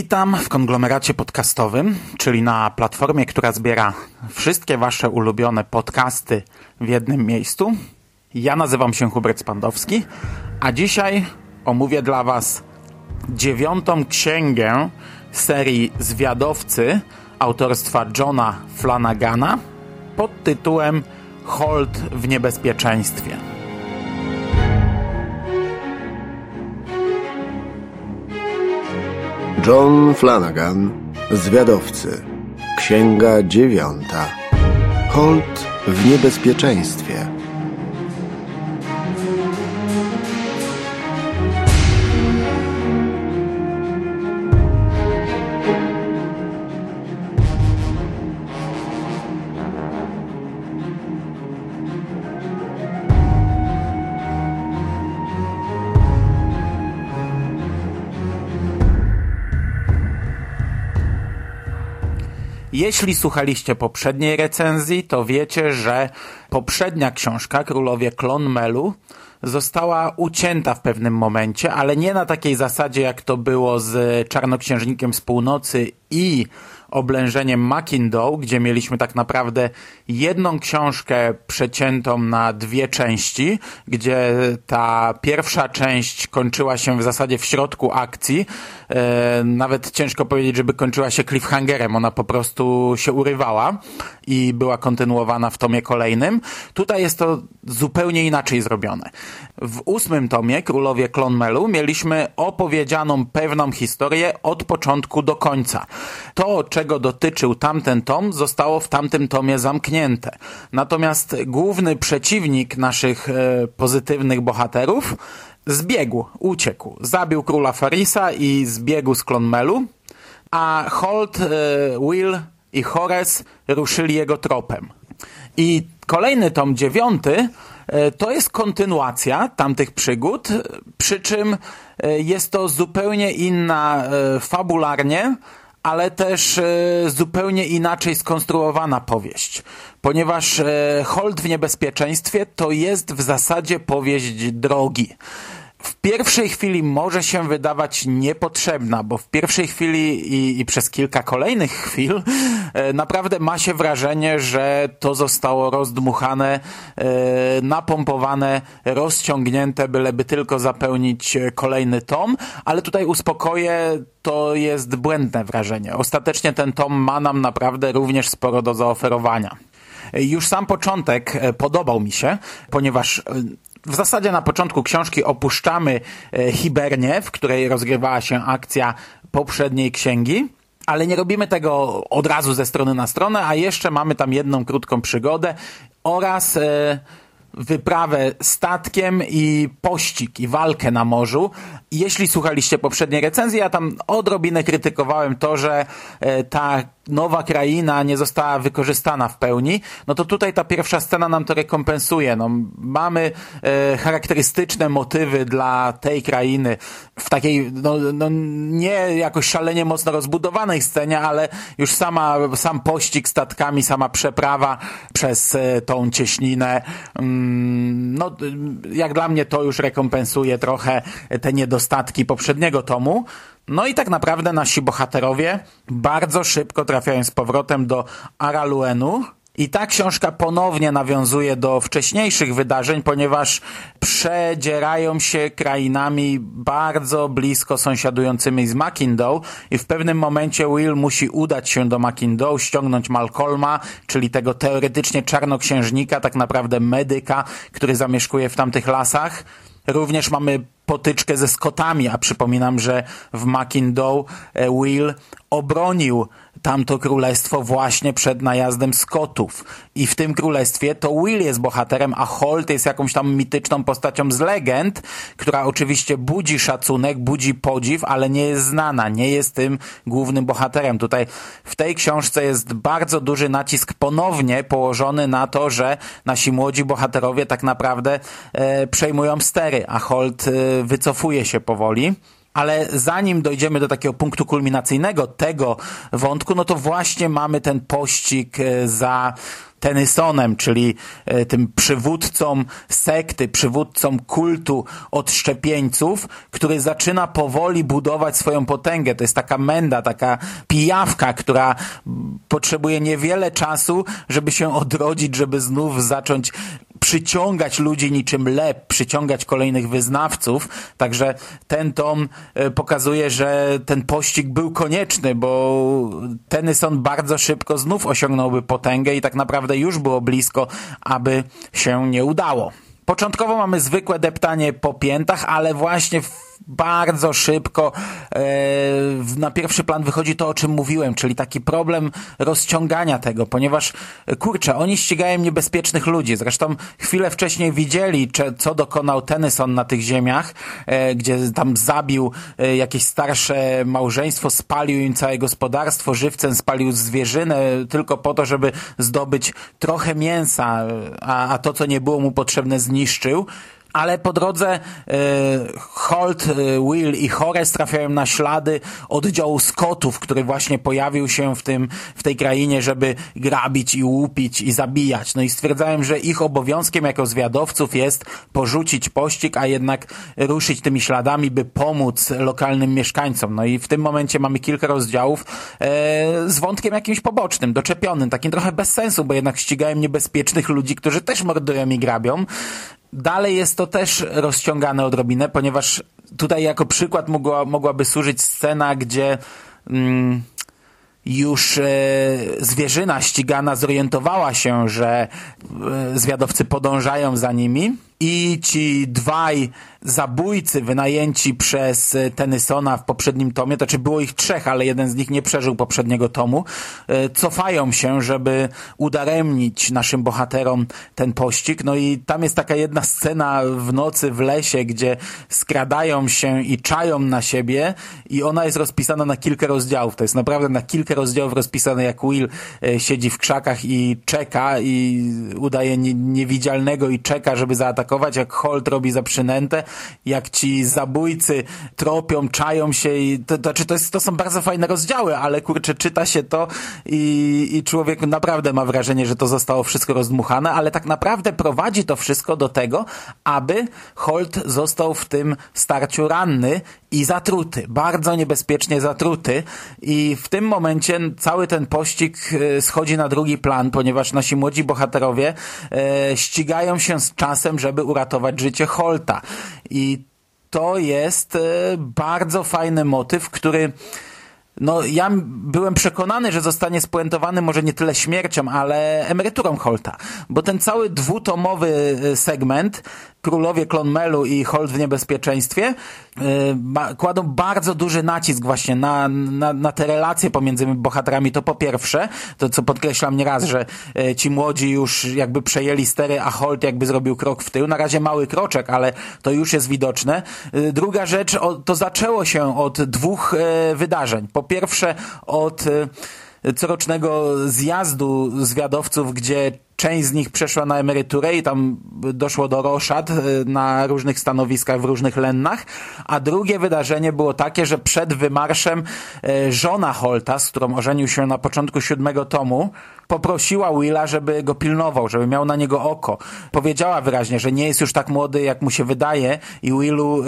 Witam w konglomeracie podcastowym, czyli na platformie, która zbiera wszystkie Wasze ulubione podcasty w jednym miejscu. Ja nazywam się Hubert Spandowski, a dzisiaj omówię dla Was dziewiątą księgę serii Zwiadowcy autorstwa Johna Flanagana pod tytułem Hold w niebezpieczeństwie. John Flanagan, Zwiadowcy, Księga dziewiąta. Holt w niebezpieczeństwie. Jeśli słuchaliście poprzedniej recenzji, to wiecie, że poprzednia książka, Królowie Klonmelu, została ucięta w pewnym momencie, ale nie na takiej zasadzie, jak to było z Czarnoksiężnikiem z Północy i oblężeniem Macindow, gdzie mieliśmy tak naprawdę jedną książkę przeciętą na dwie części, gdzie ta pierwsza część kończyła się w zasadzie w środku akcji. E, nawet ciężko powiedzieć, żeby kończyła się cliffhangerem. Ona po prostu się urywała i była kontynuowana w tomie kolejnym. Tutaj jest to zupełnie inaczej zrobione. W ósmym tomie, Królowie Klonmelu, mieliśmy opowiedzianą pewną historię od początku do końca. To, czego dotyczył tamten tom, zostało w tamtym tomie zamknięte. Natomiast główny przeciwnik naszych e, pozytywnych bohaterów zbiegł, uciekł. Zabił króla Farisa i zbiegł z Klonmelu, a Holt, e, Will i Horace ruszyli jego tropem. I kolejny tom dziewiąty e, to jest kontynuacja tamtych przygód, przy czym e, jest to zupełnie inna e, fabularnie, ale też zupełnie inaczej skonstruowana powieść. Ponieważ Hold w niebezpieczeństwie to jest w zasadzie powieść drogi w pierwszej chwili może się wydawać niepotrzebna, bo w pierwszej chwili i, i, przez kilka kolejnych chwil e, naprawdę ma się wrażenie, że to zostało rozdmuchane, e, napompowane, rozciągnięte, byleby tylko zapełnić kolejny tom, ale tutaj uspokoję, to jest błędne wrażenie. Ostatecznie ten tom ma nam naprawdę również sporo do zaoferowania. Już sam początek e, podobał mi się, ponieważ e, w zasadzie na początku książki opuszczamy e, Hibernię, w której rozgrywała się akcja poprzedniej księgi. Ale nie robimy tego od razu ze strony na stronę, a jeszcze mamy tam jedną krótką przygodę oraz e, wyprawę statkiem i pościg i walkę na morzu. Jeśli słuchaliście poprzedniej recenzji, ja tam odrobinę krytykowałem to, że e, ta nowa kraina nie została wykorzystana w pełni, no to tutaj ta pierwsza scena nam to rekompensuje. No, mamy e, charakterystyczne motywy dla tej krainy w takiej, no, no, nie jakoś szalenie mocno rozbudowanej scenie, ale już sama, sam pościg statkami, sama przeprawa przez e, tą cieśninę, mm, no, jak dla mnie to już rekompensuje trochę te niedostatki poprzedniego tomu. No i tak naprawdę nasi bohaterowie bardzo szybko trafiają z powrotem do Araluenu, i ta książka ponownie nawiązuje do wcześniejszych wydarzeń, ponieważ przedzierają się krainami bardzo blisko sąsiadującymi z Macindow i w pewnym momencie Will musi udać się do Macindow, ściągnąć Malcolma, czyli tego teoretycznie czarnoksiężnika, tak naprawdę medyka, który zamieszkuje w tamtych lasach. Również mamy potyczkę ze Scottami, a przypominam, że w Macindow e, Will obronił tamto królestwo właśnie przed najazdem Skotów. I w tym królestwie to Will jest bohaterem, a Holt jest jakąś tam mityczną postacią z legend, która oczywiście budzi szacunek, budzi podziw, ale nie jest znana, nie jest tym głównym bohaterem. Tutaj w tej książce jest bardzo duży nacisk ponownie położony na to, że nasi młodzi bohaterowie tak naprawdę e, przejmują stery, a Holt e, wycofuje się powoli. Ale zanim dojdziemy do takiego punktu kulminacyjnego tego wątku, no to właśnie mamy ten pościg e, za Tennysonem, czyli e, tym przywódcą sekty, przywódcą kultu odszczepieńców, który zaczyna powoli budować swoją potęgę. To jest taka menda, taka pijawka, która potrzebuje niewiele czasu, żeby się odrodzić, żeby znów zacząć przyciągać ludzi niczym lep, przyciągać kolejnych wyznawców. Także ten tom e, pokazuje, że ten pościg był konieczny, bo Tennyson bardzo szybko znów osiągnąłby potęgę i tak naprawdę już było blisko, aby się nie udało. Początkowo mamy zwykłe deptanie po piętach, ale właśnie w bardzo szybko e, na pierwszy plan wychodzi to, o czym mówiłem, czyli taki problem rozciągania tego, ponieważ kurczę, oni ścigają niebezpiecznych ludzi. Zresztą chwilę wcześniej widzieli, co dokonał Tennyson na tych ziemiach, e, gdzie tam zabił e, jakieś starsze małżeństwo, spalił im całe gospodarstwo, żywcem spalił zwierzynę tylko po to, żeby zdobyć trochę mięsa, a, a to, co nie było mu potrzebne, zniszczył ale po drodze e, Holt, e, Will i Horace trafiają na ślady oddziału Scottów, który właśnie pojawił się w, tym, w tej krainie, żeby grabić i łupić i zabijać. No i stwierdzają, że ich obowiązkiem jako zwiadowców jest porzucić pościg, a jednak ruszyć tymi śladami, by pomóc lokalnym mieszkańcom. No i w tym momencie mamy kilka rozdziałów e, z wątkiem jakimś pobocznym, doczepionym, takim trochę bez sensu, bo jednak ścigają niebezpiecznych ludzi, którzy też mordują i grabią. Dalej jest to też rozciągane odrobinę, ponieważ tutaj jako przykład mogła, mogłaby służyć scena, gdzie mm, już e, zwierzyna ścigana zorientowała się, że e, zwiadowcy podążają za nimi i ci dwaj zabójcy wynajęci przez e, Tennysona w poprzednim tomie, to czy było ich trzech, ale jeden z nich nie przeżył poprzedniego tomu, e, cofają się, żeby udaremnić naszym bohaterom ten pościg. No i tam jest taka jedna scena w nocy w lesie, gdzie skradają się i czają na siebie i ona jest rozpisana na kilka rozdziałów. To jest naprawdę na kilka rozdziałów rozpisane, jak Will e, siedzi w krzakach i czeka i udaje niewidzialnego i czeka, żeby zaatakować, jak Holt robi za przynętę jak ci zabójcy tropią, czają się i to, to, to, jest, to są bardzo fajne rozdziały, ale kurczę, czyta się to i, i człowiek naprawdę ma wrażenie, że to zostało wszystko rozdmuchane, ale tak naprawdę prowadzi to wszystko do tego, aby Holt został w tym starciu ranny i zatruty, bardzo niebezpiecznie zatruty. I w tym momencie cały ten pościg e, schodzi na drugi plan, ponieważ nasi młodzi bohaterowie e, ścigają się z czasem, żeby uratować życie Holta. I to jest e, bardzo fajny motyw, który no ja byłem przekonany, że zostanie spuentowany może nie tyle śmiercią, ale emeryturą Holta, bo ten cały dwutomowy e, segment Królowie Clonmelu i Holt w niebezpieczeństwie yy, kładą bardzo duży nacisk właśnie na, na, na te relacje pomiędzy bohaterami. To po pierwsze, to co podkreślam nieraz, że yy, ci młodzi już jakby przejęli stery, a Holt jakby zrobił krok w tył. Na razie mały kroczek, ale to już jest widoczne. Yy, druga rzecz, o, to zaczęło się od dwóch wydarzeń. Po pierwsze od corocznego zjazdu zwiadowców, gdzie część z nich przeszła na emeryturę i tam doszło do roszad e, na różnych stanowiskach w różnych lennach, a drugie wydarzenie było takie, że przed wymarszem e, żona Holta, z którą ożenił się na początku siódmego tomu, poprosiła Willa, żeby go pilnował, żeby miał na niego oko. Powiedziała wyraźnie, że nie jest już tak młody, jak mu się wydaje i Willu, e,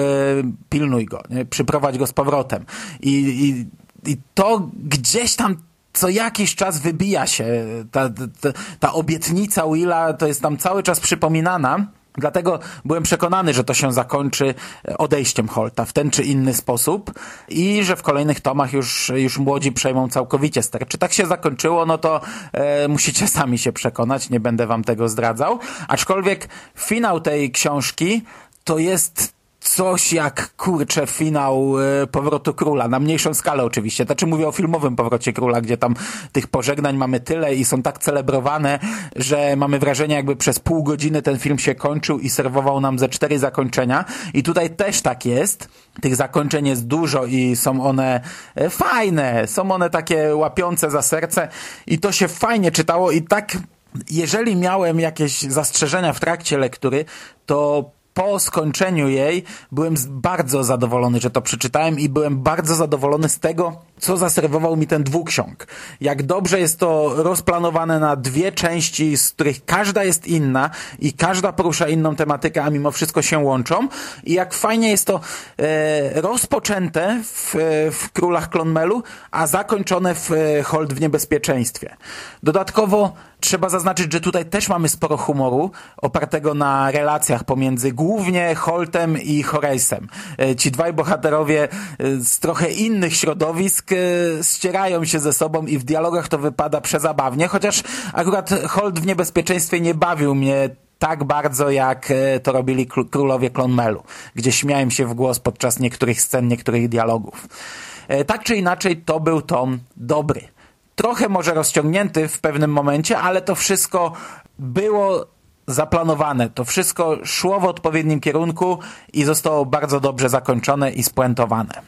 pilnuj go, przyprowadź go z powrotem. I, i, i to gdzieś tam co jakiś czas wybija się ta, ta, ta obietnica Willa, to jest tam cały czas przypominana. Dlatego byłem przekonany, że to się zakończy odejściem Holta w ten czy inny sposób i że w kolejnych tomach już, już młodzi przejmą całkowicie ster. Czy tak się zakończyło, no to e, musicie sami się przekonać, nie będę wam tego zdradzał. Aczkolwiek finał tej książki to jest coś jak, kurczę, finał e, Powrotu Króla, na mniejszą skalę oczywiście. Znaczy mówię o filmowym Powrocie Króla, gdzie tam tych pożegnań mamy tyle i są tak celebrowane, że mamy wrażenie jakby przez pół godziny ten film się kończył i serwował nam ze cztery zakończenia. I tutaj też tak jest. Tych zakończeń jest dużo i są one e, fajne, są one takie łapiące za serce i to się fajnie czytało i tak jeżeli miałem jakieś zastrzeżenia w trakcie lektury, to po skończeniu jej byłem bardzo zadowolony, że to przeczytałem i byłem bardzo zadowolony z tego, co zaserwował mi ten dwuksiąg. Jak dobrze jest to rozplanowane na dwie części, z których każda jest inna i każda porusza inną tematykę, a mimo wszystko się łączą i jak fajnie jest to e, rozpoczęte w, w Królach Klonmelu, a zakończone w e, Hold w Niebezpieczeństwie. Dodatkowo trzeba zaznaczyć, że tutaj też mamy sporo humoru opartego na relacjach pomiędzy głównie Holtem i Horace'em. E, ci dwaj bohaterowie e, z trochę innych środowisk e, ścierają się ze sobą i w dialogach to wypada przezabawnie, chociaż akurat Holt w niebezpieczeństwie nie bawił mnie tak bardzo, jak to robili królowie Clonmelu, gdzie śmiałem się w głos podczas niektórych scen, niektórych dialogów. Tak czy inaczej, to był tom dobry trochę może rozciągnięty w pewnym momencie, ale to wszystko było zaplanowane. To wszystko szło w odpowiednim kierunku i zostało bardzo dobrze zakończone i spuentowane.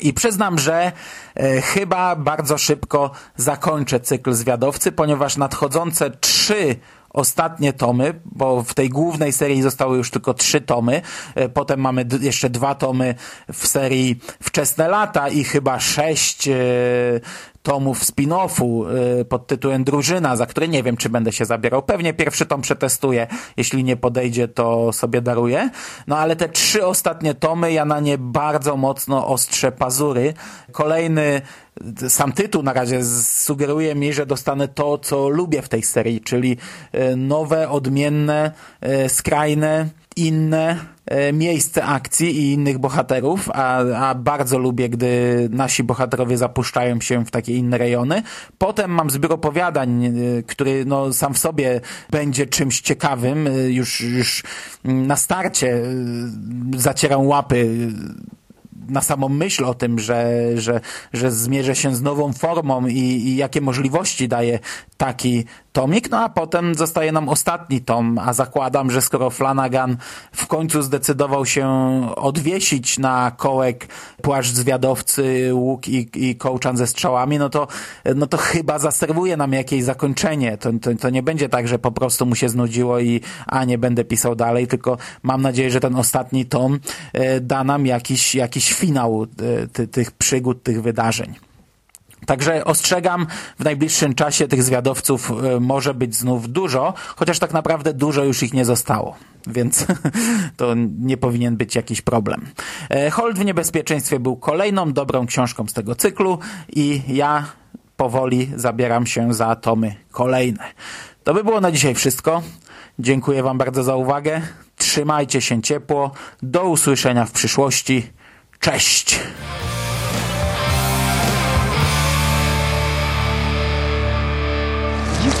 I przyznam, że e, chyba bardzo szybko zakończę cykl zwiadowcy, ponieważ nadchodzące trzy ostatnie tomy, bo w tej głównej serii zostały już tylko trzy tomy. E, potem mamy jeszcze dwa tomy w serii Wczesne lata i chyba sześć e, tomów spin-offu y, pod tytułem Drużyna, za który nie wiem, czy będę się zabierał. Pewnie pierwszy tom przetestuję. Jeśli nie podejdzie, to sobie daruję. No ale te trzy ostatnie tomy, ja na nie bardzo mocno ostrzę pazury. Kolejny sam tytuł na razie sugeruje mi, że dostanę to, co lubię w tej serii, czyli y, nowe, odmienne, y, skrajne, inne miejsce akcji i innych bohaterów, a, a bardzo lubię, gdy nasi bohaterowie zapuszczają się w takie inne rejony. Potem mam zbiór opowiadań, e, który no, sam w sobie będzie czymś ciekawym. E, już, już na starcie zacieram łapy na samą myśl o tym, że, że, że zmierzę się z nową formą i, i jakie możliwości daje taki tomik, no a potem zostaje nam ostatni tom, a zakładam, że skoro Flanagan w końcu zdecydował się odwiesić na kołek płaszcz zwiadowcy, łuk i, i kołczan ze strzałami, no to, no to chyba zaserwuje nam jakieś zakończenie. To, to, to nie będzie tak, że po prostu mu się znudziło i a nie będę pisał dalej, tylko mam nadzieję, że ten ostatni tom e, da nam jakiś, jakiś finał e, ty, tych przygód, tych wydarzeń. Także ostrzegam, w najbliższym czasie tych zwiadowców e, może być znów dużo, chociaż tak naprawdę dużo już ich nie zostało, więc to nie powinien być jakiś problem. E, Hold w niebezpieczeństwie był kolejną dobrą książką z tego cyklu i ja powoli zabieram się za tomy kolejne. To by było na dzisiaj wszystko. Dziękuję Wam bardzo za uwagę. Trzymajcie się ciepło. Do usłyszenia w przyszłości. Cześć!